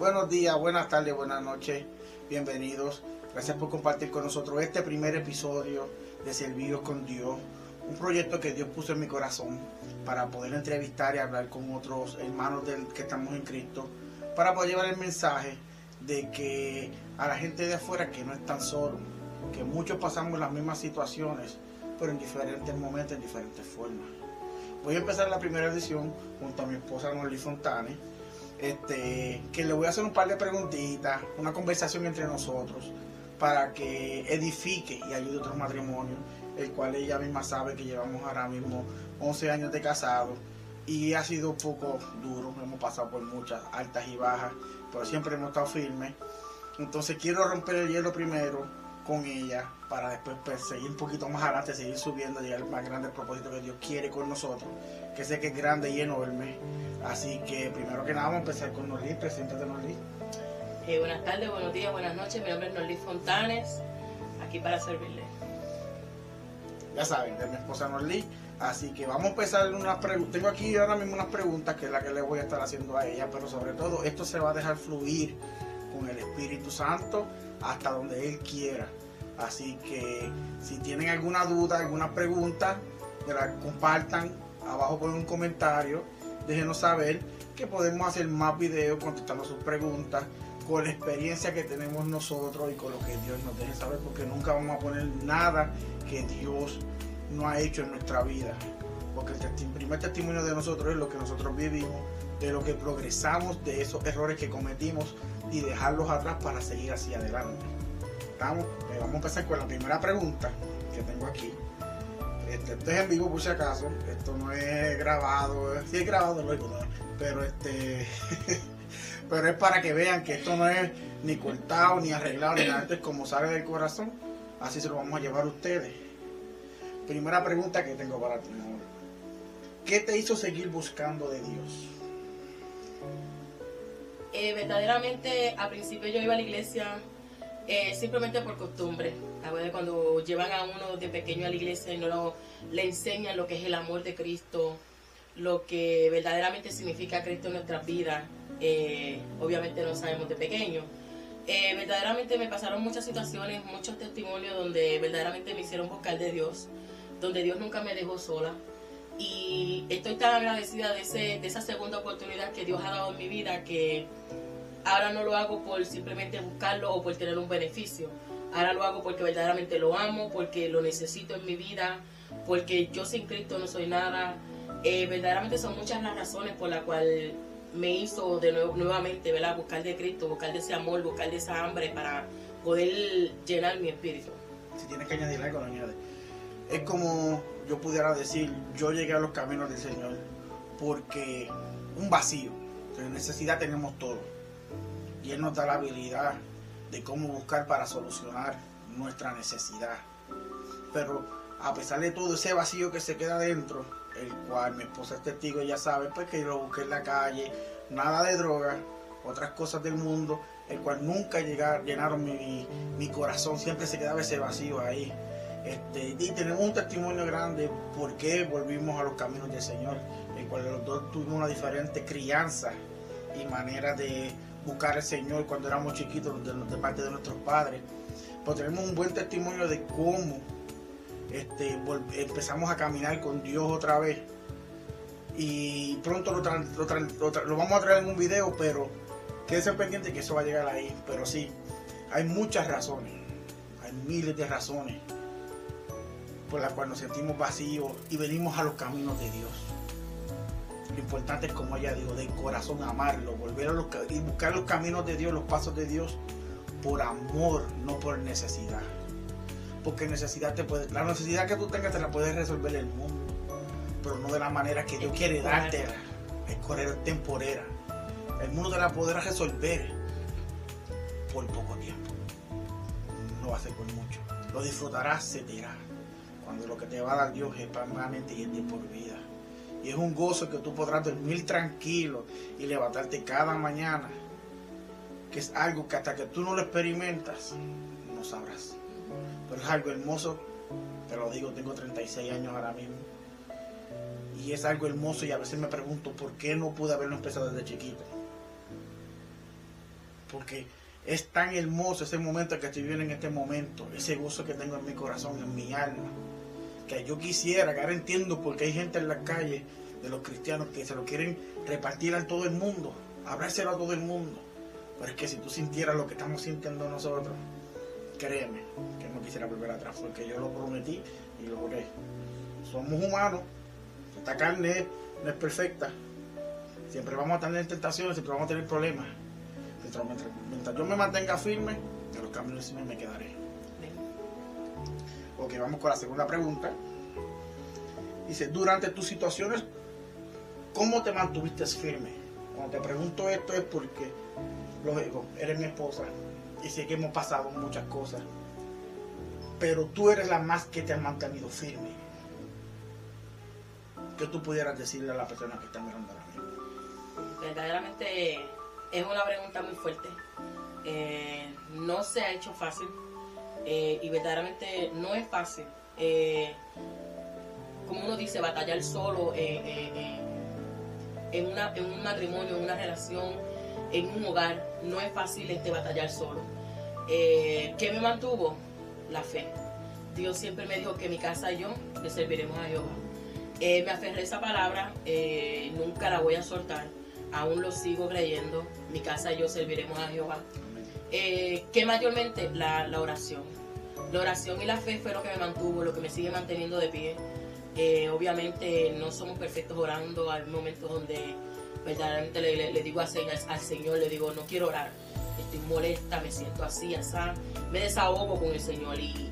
Buenos días, buenas tardes, buenas noches, bienvenidos. Gracias por compartir con nosotros este primer episodio de Servidos con Dios, un proyecto que Dios puso en mi corazón para poder entrevistar y hablar con otros hermanos que estamos en Cristo, para poder llevar el mensaje de que a la gente de afuera que no están solos, que muchos pasamos las mismas situaciones, pero en diferentes momentos, en diferentes formas. Voy a empezar la primera edición junto a mi esposa Norly Fontane, este, que le voy a hacer un par de preguntitas, una conversación entre nosotros, para que edifique y ayude a otros matrimonios, el cual ella misma sabe que llevamos ahora mismo 11 años de casado y ha sido un poco duro, hemos pasado por muchas altas y bajas, pero siempre hemos estado firmes. Entonces quiero romper el hielo primero con ella para después pues, seguir un poquito más adelante, seguir subiendo, llegar al más grande propósito que Dios quiere con nosotros, que sé que es grande y enorme. Así que primero que nada vamos a empezar con Norlis, preséntate Norlis. Eh, buenas tardes, buenos días, buenas noches, mi nombre es Norlis Fontanes, aquí para servirle. Ya saben, de mi esposa Norlis. Así que vamos a empezar unas preguntas. Tengo aquí ahora mismo unas preguntas que es la que le voy a estar haciendo a ella, pero sobre todo esto se va a dejar fluir con el Espíritu Santo hasta donde Él quiera. Así que si tienen alguna duda, alguna pregunta, que la compartan abajo por un comentario. Déjenos saber que podemos hacer más videos contestando sus preguntas con la experiencia que tenemos nosotros y con lo que Dios nos deje saber, porque nunca vamos a poner nada que Dios no ha hecho en nuestra vida. Porque el primer testimonio de nosotros es lo que nosotros vivimos, de lo que progresamos, de esos errores que cometimos y dejarlos atrás para seguir hacia adelante. Eh, vamos a empezar con la primera pregunta que tengo aquí. Este, esto es en vivo por si acaso, esto no es grabado, sí es grabado luego, pero este pero es para que vean que esto no es ni cortado, ni arreglado, ni nada, esto es como sale del corazón, así se lo vamos a llevar a ustedes. Primera pregunta que tengo para ti, amor. ¿Qué te hizo seguir buscando de Dios? Eh, verdaderamente, al principio yo iba a la iglesia eh, simplemente por costumbre. A veces cuando llevan a uno de pequeño a la iglesia y no lo, le enseñan lo que es el amor de Cristo, lo que verdaderamente significa Cristo en nuestras vidas, eh, obviamente no sabemos de pequeño. verdaderamente me pasaron muchas situaciones, muchos testimonios donde verdaderamente me hicieron buscar de Dios, donde Dios nunca me dejó sola. Y estoy tan agradecida de, ese, de esa segunda oportunidad que Dios ha dado en mi vida que ahora no lo hago por simplemente buscarlo o por tener un beneficio. Ahora lo hago porque verdaderamente lo amo, porque lo necesito en mi vida, porque yo sin Cristo no soy nada. Eh, verdaderamente son muchas las razones por las cuales me hizo de nuevo, nuevamente ¿verdad? buscar de Cristo, buscar de ese amor, buscar de esa hambre para poder llenar mi espíritu. Si tienes que añadir algo, añade. Es como yo pudiera decir, yo llegué a los caminos del Señor porque un vacío, necesidad tenemos todos Él nos da la habilidad de cómo buscar para solucionar nuestra necesidad. Pero a pesar de todo ese vacío que se queda dentro, el cual mi esposa es testigo, ya sabe, pues que yo lo busqué en la calle, nada de droga, otras cosas del mundo, el cual nunca llenaron mi, mi corazón, siempre se quedaba ese vacío ahí. Este, y tenemos un testimonio grande porque volvimos a los caminos del Señor, el cual los dos tuvimos una diferente crianza y manera de buscar al Señor cuando éramos chiquitos de, parte de nuestros padres. Pero tenemos un buen testimonio de cómo este, empezamos a caminar con Dios otra vez. Y pronto lo, vamos a traer en un video, pero quédese pendiente que eso va a llegar ahí. Pero sí, hay muchas razones, hay miles de razones por las cuales nos sentimos vacíos y venimos a los caminos de Dios. Lo importante es, como ella dijo, de corazón amarlo, volver a los, y buscar los caminos de Dios, los pasos de Dios, por amor, no por necesidad. Porque necesidad te puede, la necesidad que tú tengas te la puedes resolver el mundo, pero no de la manera que Dios quiere darte, es correr temporera. El mundo te la podrá resolver por poco tiempo. No va a ser por mucho. Lo disfrutarás, se te irá. Cuando lo que te va a dar Dios es permanente y es de por vida. Y es un gozo que tú podrás dormir tranquilo y levantarte cada mañana. Que es algo que hasta que tú no lo experimentas, no sabrás. Pero es algo hermoso. Te lo digo, tengo 36 años ahora mismo. Y es algo hermoso y a veces me pregunto por qué no pude haberlo empezado desde chiquito. porque es tan hermoso ese momento que estoy viviendo en este momento, ese gozo que tengo en mi corazón, en mi alma, que yo quisiera, que ahora entiendo porque hay gente en las calles de los cristianos que se lo quieren repartir a todo el mundo, hablárselo a todo el mundo. Pero es que si tú sintieras lo que estamos sintiendo nosotros, créeme que no quisiera volver atrás, porque yo lo prometí y lo logré. Somos humanos, esta carne no es perfecta, siempre vamos a tener tentaciones, siempre vamos a tener problemas. Mientras, yo me mantenga firme, en los caminos me quedaré. Ok, vamos con la segunda pregunta. Dice, durante tus situaciones, ¿cómo te mantuviste firme? Cuando te pregunto esto es porque, lógico, eres mi esposa y sé que hemos pasado muchas cosas, pero tú eres la más que te ha mantenido firme. ¿Qué tú pudieras decirle a la persona que está mirando ahora mismo? Verdaderamente es una pregunta muy fuerte. Eh, no se ha hecho fácil eh, y verdaderamente no es fácil. Eh, como uno dice, batallar solo en, una, en un matrimonio, en una relación, en un hogar, no es fácil este batallar solo. ¿Qué me mantuvo? La fe. Dios siempre me dijo que mi casa y yo le serviremos a Jehová. me aferré a esa palabra, nunca la voy a soltar aún lo sigo creyendo. Mi casa y yo serviremos a Jehová. Eh, que mayormente la, oración. La oración y la fe fue lo que me mantuvo, lo que me sigue manteniendo de pie. Eh, obviamente no somos perfectos orando. Hay momentos donde verdaderamente le, digo al Señor, al Señor, le digo, no quiero orar. Estoy molesta, me siento así, así. Me desahogo con el Señor. Y,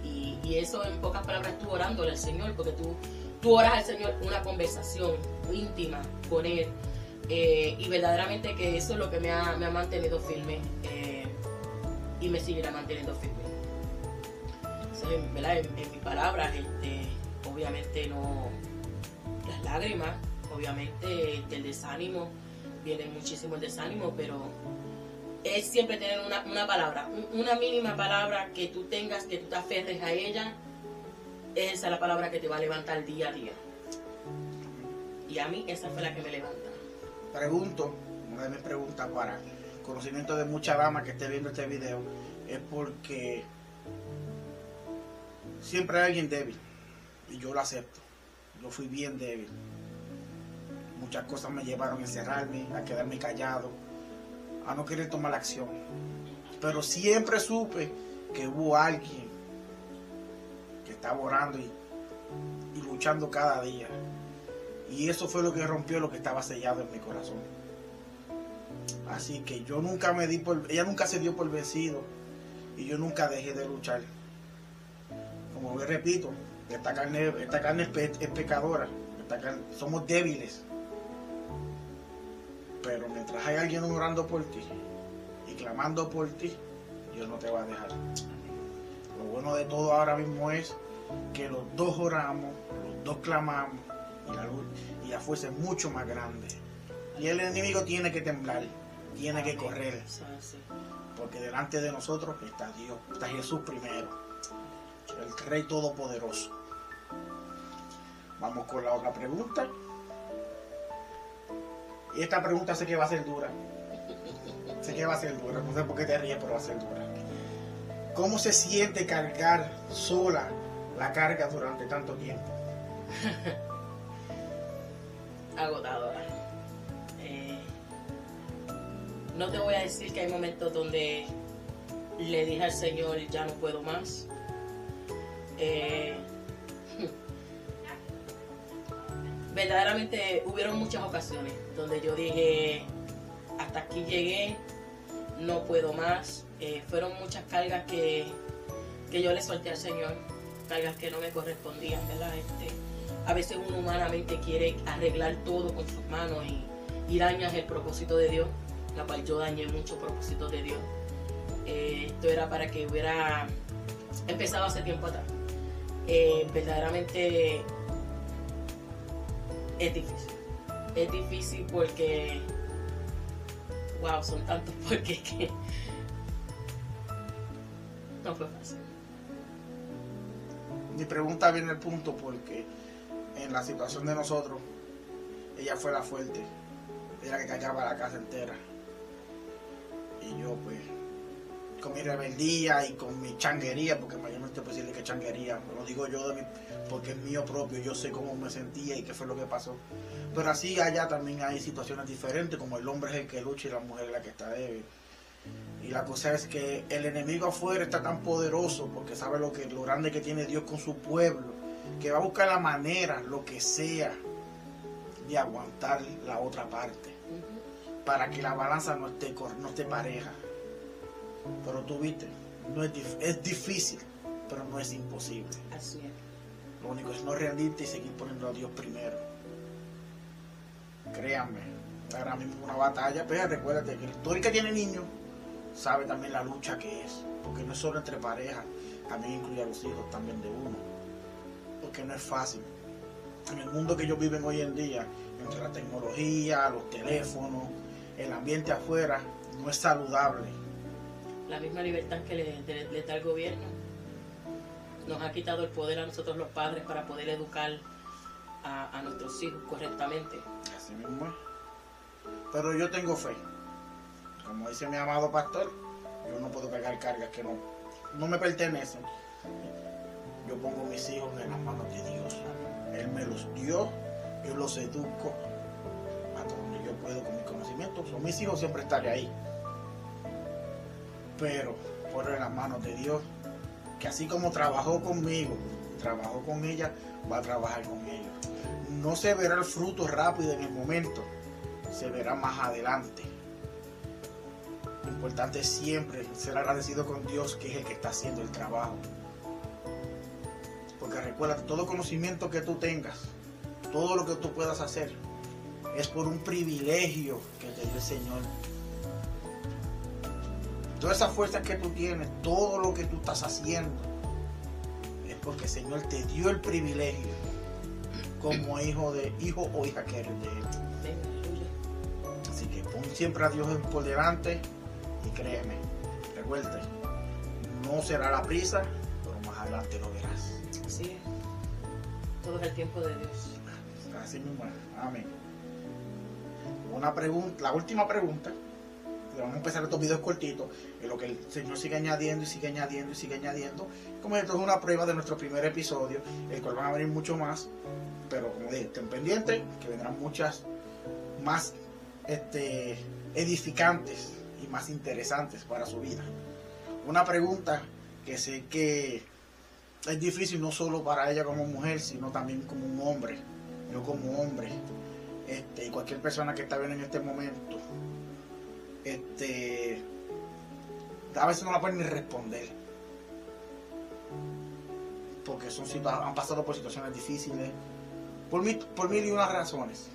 eso en pocas palabras tú orando al Señor, porque tú, tú oras al Señor una conversación íntima con Él eh, y verdaderamente que eso es lo que me ha, mantenido firme eh, y me seguirá manteniendo firme. En, mis palabras, este, obviamente no las lágrimas, obviamente este, el desánimo, viene muchísimo el desánimo, pero es siempre tener una, una palabra, una mínima palabra que tú tengas, que tú te aferres a ella, esa es la palabra que te va a levantar día a día. Y a mí esa fue la que me levanta pregunto, una de mis preguntas para conocimiento de mucha dama que esté viendo este video, es porque siempre hay alguien débil y yo lo acepto. Yo fui bien débil. Muchas cosas me llevaron a encerrarme, a quedarme callado, a no querer tomar acción. Pero siempre supe que hubo alguien que estaba orando y, y luchando cada día y eso fue lo que rompió lo que estaba sellado en mi corazón. Así que yo nunca me di por, ella nunca se dio por vencido y yo nunca dejé de luchar. Como le repito, esta carne, esta carne es, pecadora, somos débiles. Pero mientras hay alguien orando por ti y clamando por ti, Dios no te va a dejar. Lo bueno de todo ahora mismo es que los dos oramos, los dos clamamos y la luz y la fuerza es mucho más grande. Y el enemigo tiene que temblar, tiene que correr. Porque delante de nosotros está Dios, está Jesús primero, el Rey Todopoderoso. Vamos con la otra pregunta. Y esta pregunta sé que va a ser dura. Sé que va a ser dura, no sé por qué te ríes, pero va a ser dura. ¿Cómo se siente cargar sola la carga durante tanto tiempo? agotadora. Eh, no te voy a decir que hay momentos donde le dije al Señor, ya no puedo más. Eh, verdaderamente hubieron muchas ocasiones donde yo dije, hasta aquí llegué, no puedo más. Eh, fueron muchas cargas que, que yo le solté al Señor, cargas que no me correspondían, ¿verdad? Este, a veces uno humanamente quiere arreglar todo con sus manos y, y dañas el propósito de Dios, la cual yo dañé mucho propósito de Dios. Eh, esto era para que hubiera empezado hace tiempo atrás. Eh, verdaderamente es difícil. Es difícil porque, wow, son tantos porque que no fue fácil. Mi pregunta viene al punto porque en la situación de nosotros, ella fue la fuerte, era que callaba la casa entera. Y yo pues con mi rebeldía y con mi changuería, porque mayormente puedo decirle que changuería, lo digo yo de mi, porque es mío propio, yo sé cómo me sentía y qué fue lo que pasó. Pero así allá también hay situaciones diferentes, como el hombre es el que lucha y la mujer es la que está débil. Y la cosa es que el enemigo afuera está tan poderoso porque sabe lo que lo grande que tiene Dios con su pueblo, que va a buscar la manera, lo que sea, de aguantar la otra parte, para que la balanza no esté, no esté pareja. Pero tú viste, no es, es difícil, pero no es imposible. Así es. Lo único es no rendirte y seguir poniendo a Dios primero. Créanme, ahora mismo es una batalla, pero recuérdate que todo el que tiene niños sabe también la lucha que es, porque no es solo entre parejas, también incluye a los hijos también de uno, porque no es fácil. En el mundo que ellos viven hoy en día, entre la tecnología, los teléfonos, el ambiente afuera, no es saludable. La misma libertad que le, da el gobierno nos ha quitado el poder a nosotros los padres para poder educar a, nuestros hijos correctamente. Así mismo es. Pero yo tengo fe. Como dice mi amado pastor, yo no puedo pegar cargas que no, no me pertenecen. Yo pongo mis hijos en las manos de Dios. Él me los dio, yo los educo hasta donde yo puedo con mis conocimientos. Son mis hijos siempre estaré ahí. Pero por las manos de Dios que así como trabajó conmigo, trabajó con ella, va a trabajar con ellos. No se verá el fruto rápido en el momento, se verá más adelante. Lo importante es siempre ser agradecido con Dios, que es el que está haciendo el trabajo. Porque recuerda, todo conocimiento que tú tengas, todo lo que tú puedas hacer, es por un privilegio que te dio el Señor todas esas fuerzas que tú tienes, todo lo que tú estás haciendo, es porque el Señor te dio el privilegio como hijo de hijo o hija que eres de Él. Así que pon siempre a Dios por delante y créeme, recuerde, no será la prisa, pero más adelante lo verás. Así es. Todo es el tiempo de Dios. Así mismo. Amén. Una pregunta, la última pregunta vamos a empezar estos videos cortitos, en lo que el Señor sigue añadiendo y sigue añadiendo y sigue añadiendo. Como esto es una prueba de nuestro primer episodio, el cual van a venir mucho más, pero como dije, estén pendientes, que vendrán muchas más este, edificantes y más interesantes para su vida. Una pregunta que sé que es difícil no solo para ella como mujer, sino también como un hombre, yo como hombre, este, y cualquier persona que está viendo en este momento este, a veces no la pueden ni responder. Porque son, han pasado por situaciones difíciles. Por, mí, por mil y unas razones.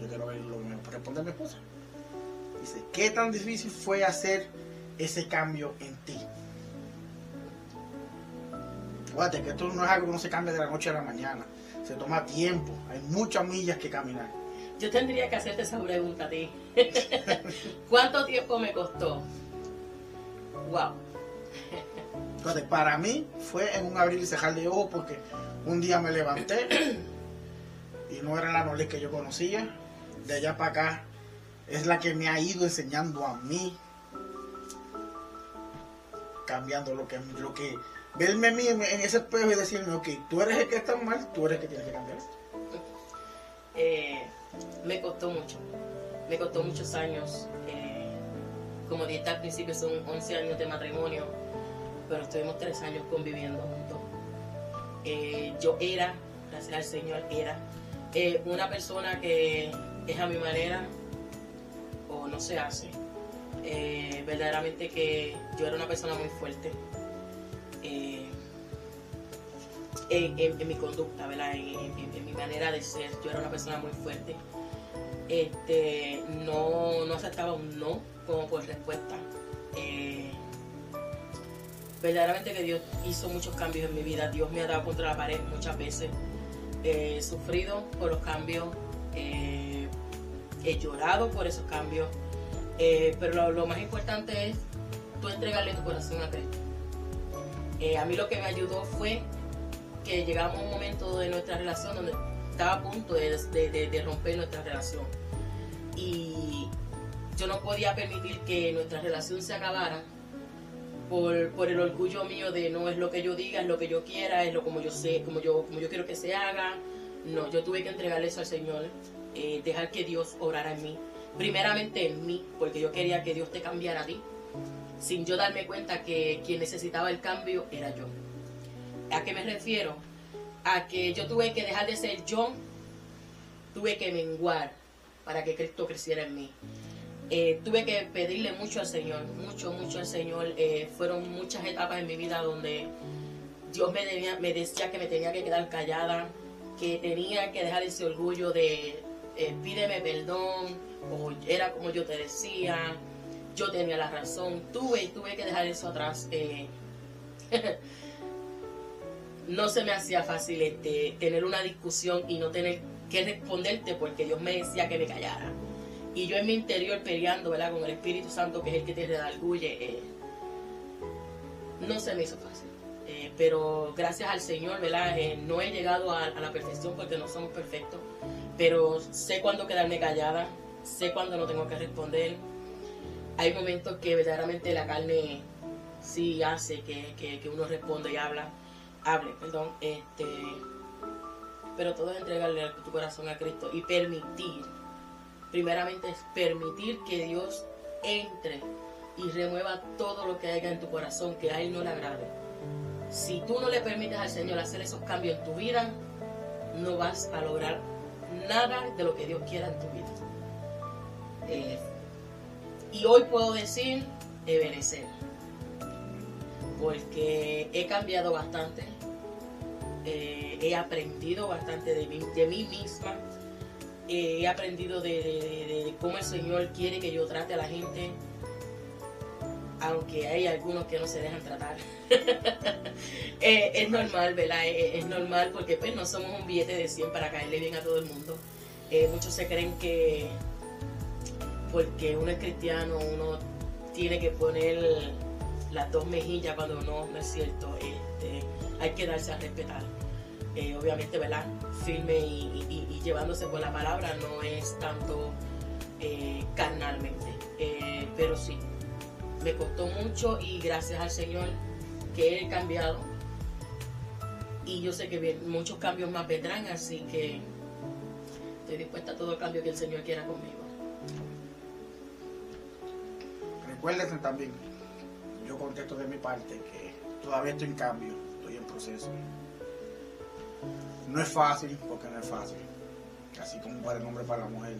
Yo quiero ver lo que responde a mi esposa. Dice, ¿qué tan difícil fue hacer ese cambio en ti? Fíjate que esto no es algo que no se cambia de la noche a la mañana. Se toma tiempo. Hay muchas millas que caminar. Yo tendría que hacerte esa pregunta a ti. ¿Cuánto tiempo me costó? Wow. Entonces, para mí fue en un abrir y cerrar de ojos porque un día me levanté y no era la Norlis que yo conocía. De allá para acá es la que me ha ido enseñando a mí, cambiando lo que, lo que verme a mí en, ese espejo y decirme, ok, tú eres el que está mal, tú eres el que tienes que cambiar. Eh, me costó mucho, me costó muchos años. Eh, como dije al principio, son 11 años de matrimonio, pero estuvimos tres años conviviendo juntos. Eh, yo era, gracias al Señor, era eh, una persona que es a mi manera o no se hace. verdaderamente que yo era una persona muy fuerte en, mi conducta, ¿verdad? En, mi manera de ser. Yo era una persona muy fuerte. Este, no, no aceptaba un no como por respuesta. Eh, verdaderamente que Dios hizo muchos cambios en mi vida. Dios me ha dado contra la pared muchas veces. he sufrido por los cambios. he llorado por esos cambios. Eh, pero lo, lo, más importante es tú entregarle tu corazón a Cristo. Eh, a mí lo que me ayudó fue que llegamos a un momento de nuestra relación donde estaba a punto de, romper nuestra relación. Y yo no podía permitir que nuestra relación se acabara por, por, el orgullo mío de no es lo que yo diga, es lo que yo quiera, es lo como yo sé, como yo, como yo quiero que se haga. No, yo tuve que entregarle eso al Señor, eh, dejar que Dios orara en mí. Primeramente en mí, porque yo quería que Dios te cambiara a ti, sin yo darme cuenta que quien necesitaba el cambio era yo. ¿A qué me refiero? A que yo tuve que dejar de ser yo, tuve que menguar para que Cristo creciera en mí. Eh, tuve que pedirle mucho al Señor, mucho, mucho al Señor. Eh, fueron muchas etapas en mi vida donde Dios me, me decía que me tenía que quedar callada, que tenía que dejar ese orgullo de eh, pídeme perdón, o era como yo te decía, yo tenía la razón. Tuve y tuve que dejar eso atrás. no se me hacía fácil este, tener una discusión y no tener que responderte porque Dios me decía que me callara y yo en mi interior peleando. Con el Espíritu Santo, que es el que te redarguye, eh, no se me hizo fácil. Eh, pero gracias al Señor. Eh, no he llegado a, la perfección porque no somos perfectos, pero sé cuándo quedarme callada, sé cuándo no tengo que responder. Hay momentos que verdaderamente la carne sí hace que, que, uno responda y habla, hable, perdón, este, pero todo es entregarle tu corazón a Cristo y permitir primeramente es permitir que Dios entre y remueva todo lo que haya en tu corazón que a Él no le agrade. Si tú no le permites al Señor hacer esos cambios en tu vida, no vas a lograr nada de lo que Dios quiera en tu vida. Eh, y hoy puedo decir, Ebenezer, porque he cambiado bastante, eh, he aprendido bastante de de mí misma, he aprendido de, cómo el Señor quiere que yo trate a la gente, aunque hay algunos que no se dejan tratar. Eh, es normal, ¿verdad? Es, normal porque pues no somos un billete de 100 para caerle bien a todo el mundo. Eh, muchos se creen que porque uno es cristiano, uno tiene que poner las dos mejillas cuando no, no es cierto. Este, hay que darse a respetar. Eh, obviamente, ¿verdad? Firme y, llevándose por la palabra, no es tanto eh, carnalmente. Eh, pero sí, me costó mucho y gracias al Señor que he cambiado. Y yo sé que muchos cambios más vendrán, así que estoy dispuesta a todo cambio que el Señor quiera conmigo. Recuérdense también, yo contesto de mi parte que todavía estoy en cambio, estoy en proceso. No es fácil, porque no es fácil. Así como para el hombre para la mujer,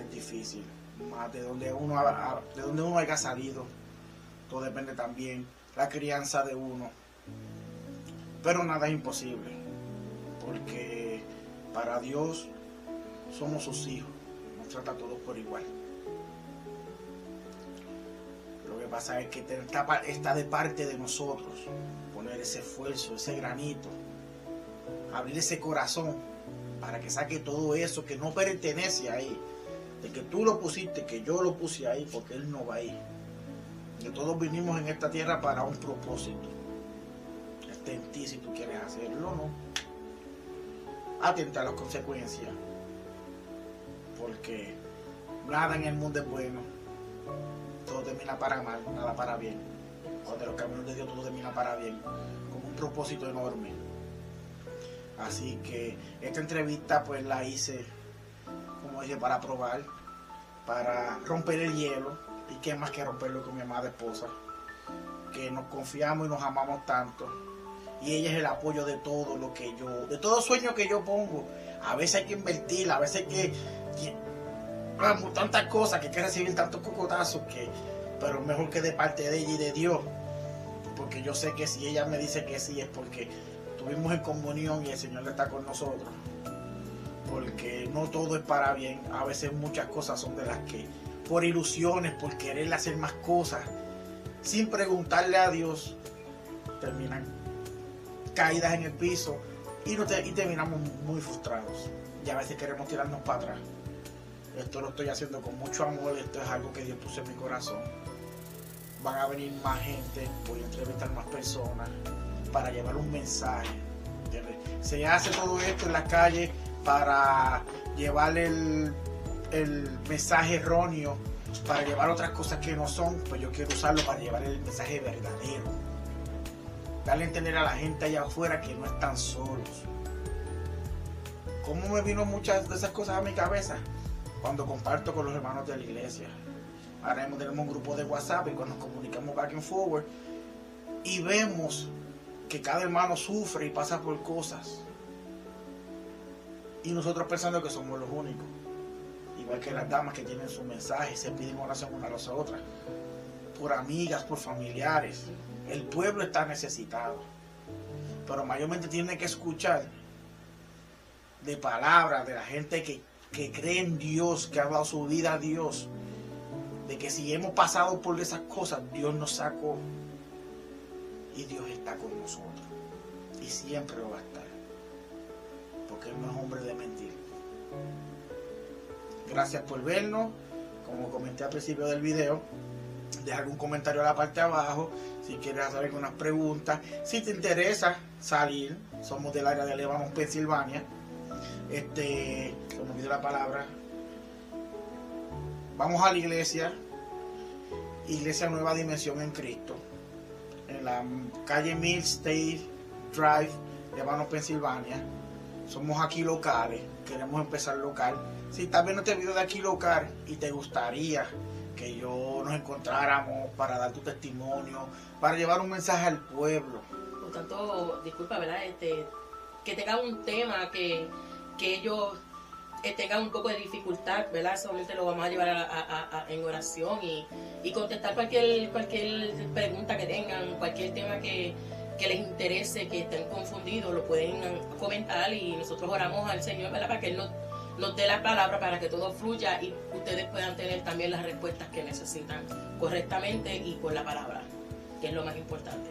es difícil. Más de donde uno, de donde uno haya salido, todo depende también la crianza de uno. Pero nada es imposible, porque para Dios somos sus hijos, nos trata a todos por igual. Pasa es que está de parte de nosotros poner ese esfuerzo, ese granito abrir ese corazón para que saque todo eso que no pertenece ahí. De que tú lo pusiste, que yo lo puse ahí, porque Él no va ahí. Que todos vinimos en esta tierra para un propósito. Está en ti si tú quieres hacerlo o no. Atenta a las consecuencias. Porque nada en el mundo es bueno. Todo termina para mal, nada para bien. Cuando los caminos de Dios todo termina para bien. Como un propósito enorme. Así que esta entrevista pues la hice, como dije, para probar, para romper el hielo. Y qué más que romperlo con mi amada esposa. Que nos confiamos y nos amamos tanto. Y ella es el apoyo de todo lo que yo, de todo sueño que yo pongo. A veces hay que invertir, a veces hay que, vamos, tantas cosas que hay que recibir tantos cocotazos que, pero mejor que de parte de ella y de Dios. Porque yo sé que si ella me dice que sí es porque estuvimos en comunión y el Señor está con nosotros. Porque no todo es para bien. A veces muchas cosas son de las que, por ilusiones, por querer hacer más cosas, sin preguntarle a Dios, terminan caídas en el piso y, no y terminamos muy frustrados. Y a veces queremos tirarnos para atrás. Esto lo estoy haciendo con mucho amor, esto es algo que Dios puso en mi corazón. Van a venir más gente, voy a entrevistar más personas para llevar un mensaje. Se hace todo esto en la calle para llevar el, mensaje erróneo para llevar otras cosas que no son, pues yo quiero usarlo para llevar el mensaje verdadero. Darle a entender a la gente allá afuera que no están solos. ¿Cómo me vino muchas de esas cosas a mi cabeza? Cuando comparto con los hermanos de la iglesia. Ahora mismo tenemos un grupo de WhatsApp y cuando nos comunicamos back and forward y vemos que cada hermano sufre y pasa por cosas. Y nosotros pensando que somos los únicos. Igual que las damas que tienen su mensaje, se piden oración una a las otras. Por amigas, por familiares. El pueblo está necesitado. Pero mayormente tiene que escuchar de palabras de la gente que, que cree en Dios, que ha dado su vida a Dios. De que si hemos pasado por esas cosas, Dios nos sacó. Y Dios está con nosotros. Y siempre va a estar. Porque Él no es hombre de mentir. Gracias por vernos. Como comenté al principio del video, deja algún comentario a la parte de abajo. Si quieres hacer algunas preguntas. Si te interesa salir, somos del área de Lebanon, Pensilvania. Este, me olvidó la palabra. Vamos a la iglesia, Iglesia Nueva Dimensión en Cristo, en la calle Mill State Drive, Lebanon, Pensilvania. Somos aquí locales, queremos empezar local. Si también no te video de aquí local y te gustaría que yo nos encontráramos para dar tu testimonio, para llevar un mensaje al pueblo. Por tanto, disculpa, ¿verdad? Este, que tenga un tema que, que ellos eh, tengan un poco de dificultad, ¿verdad? Solamente lo vamos a llevar a- en oración y, contestar cualquier, cualquier pregunta que tengan, cualquier tema que, les interese, que estén confundidos, lo pueden comentar y nosotros oramos al Señor, ¿verdad? Para que Él nos, nos dé la palabra para que todo fluya y ustedes puedan tener también las respuestas que necesitan correctamente y con la palabra, que es lo más importante.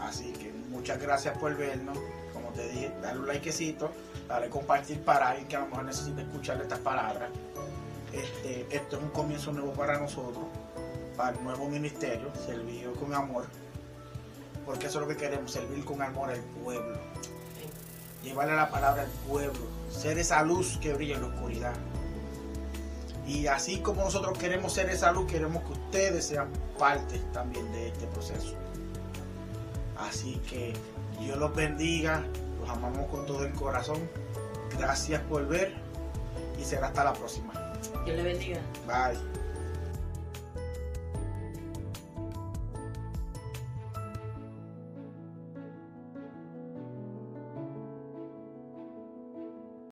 Así que muchas gracias por vernos. Como te dije, dale un likecito, dale compartir para alguien que a lo mejor necesita escuchar estas palabras. Este, esto es un comienzo nuevo para nosotros, para el nuevo ministerio, servir con amor. Porque eso es lo que queremos, servir con amor al pueblo. Llevarle la palabra al pueblo, ser esa luz que brilla en la oscuridad. Y así como nosotros queremos ser esa luz, queremos que ustedes sean parte también de este proceso. Así que Dios los bendiga, los amamos con todo el corazón. Gracias por ver y será hasta la próxima. Dios le bendiga. Bye.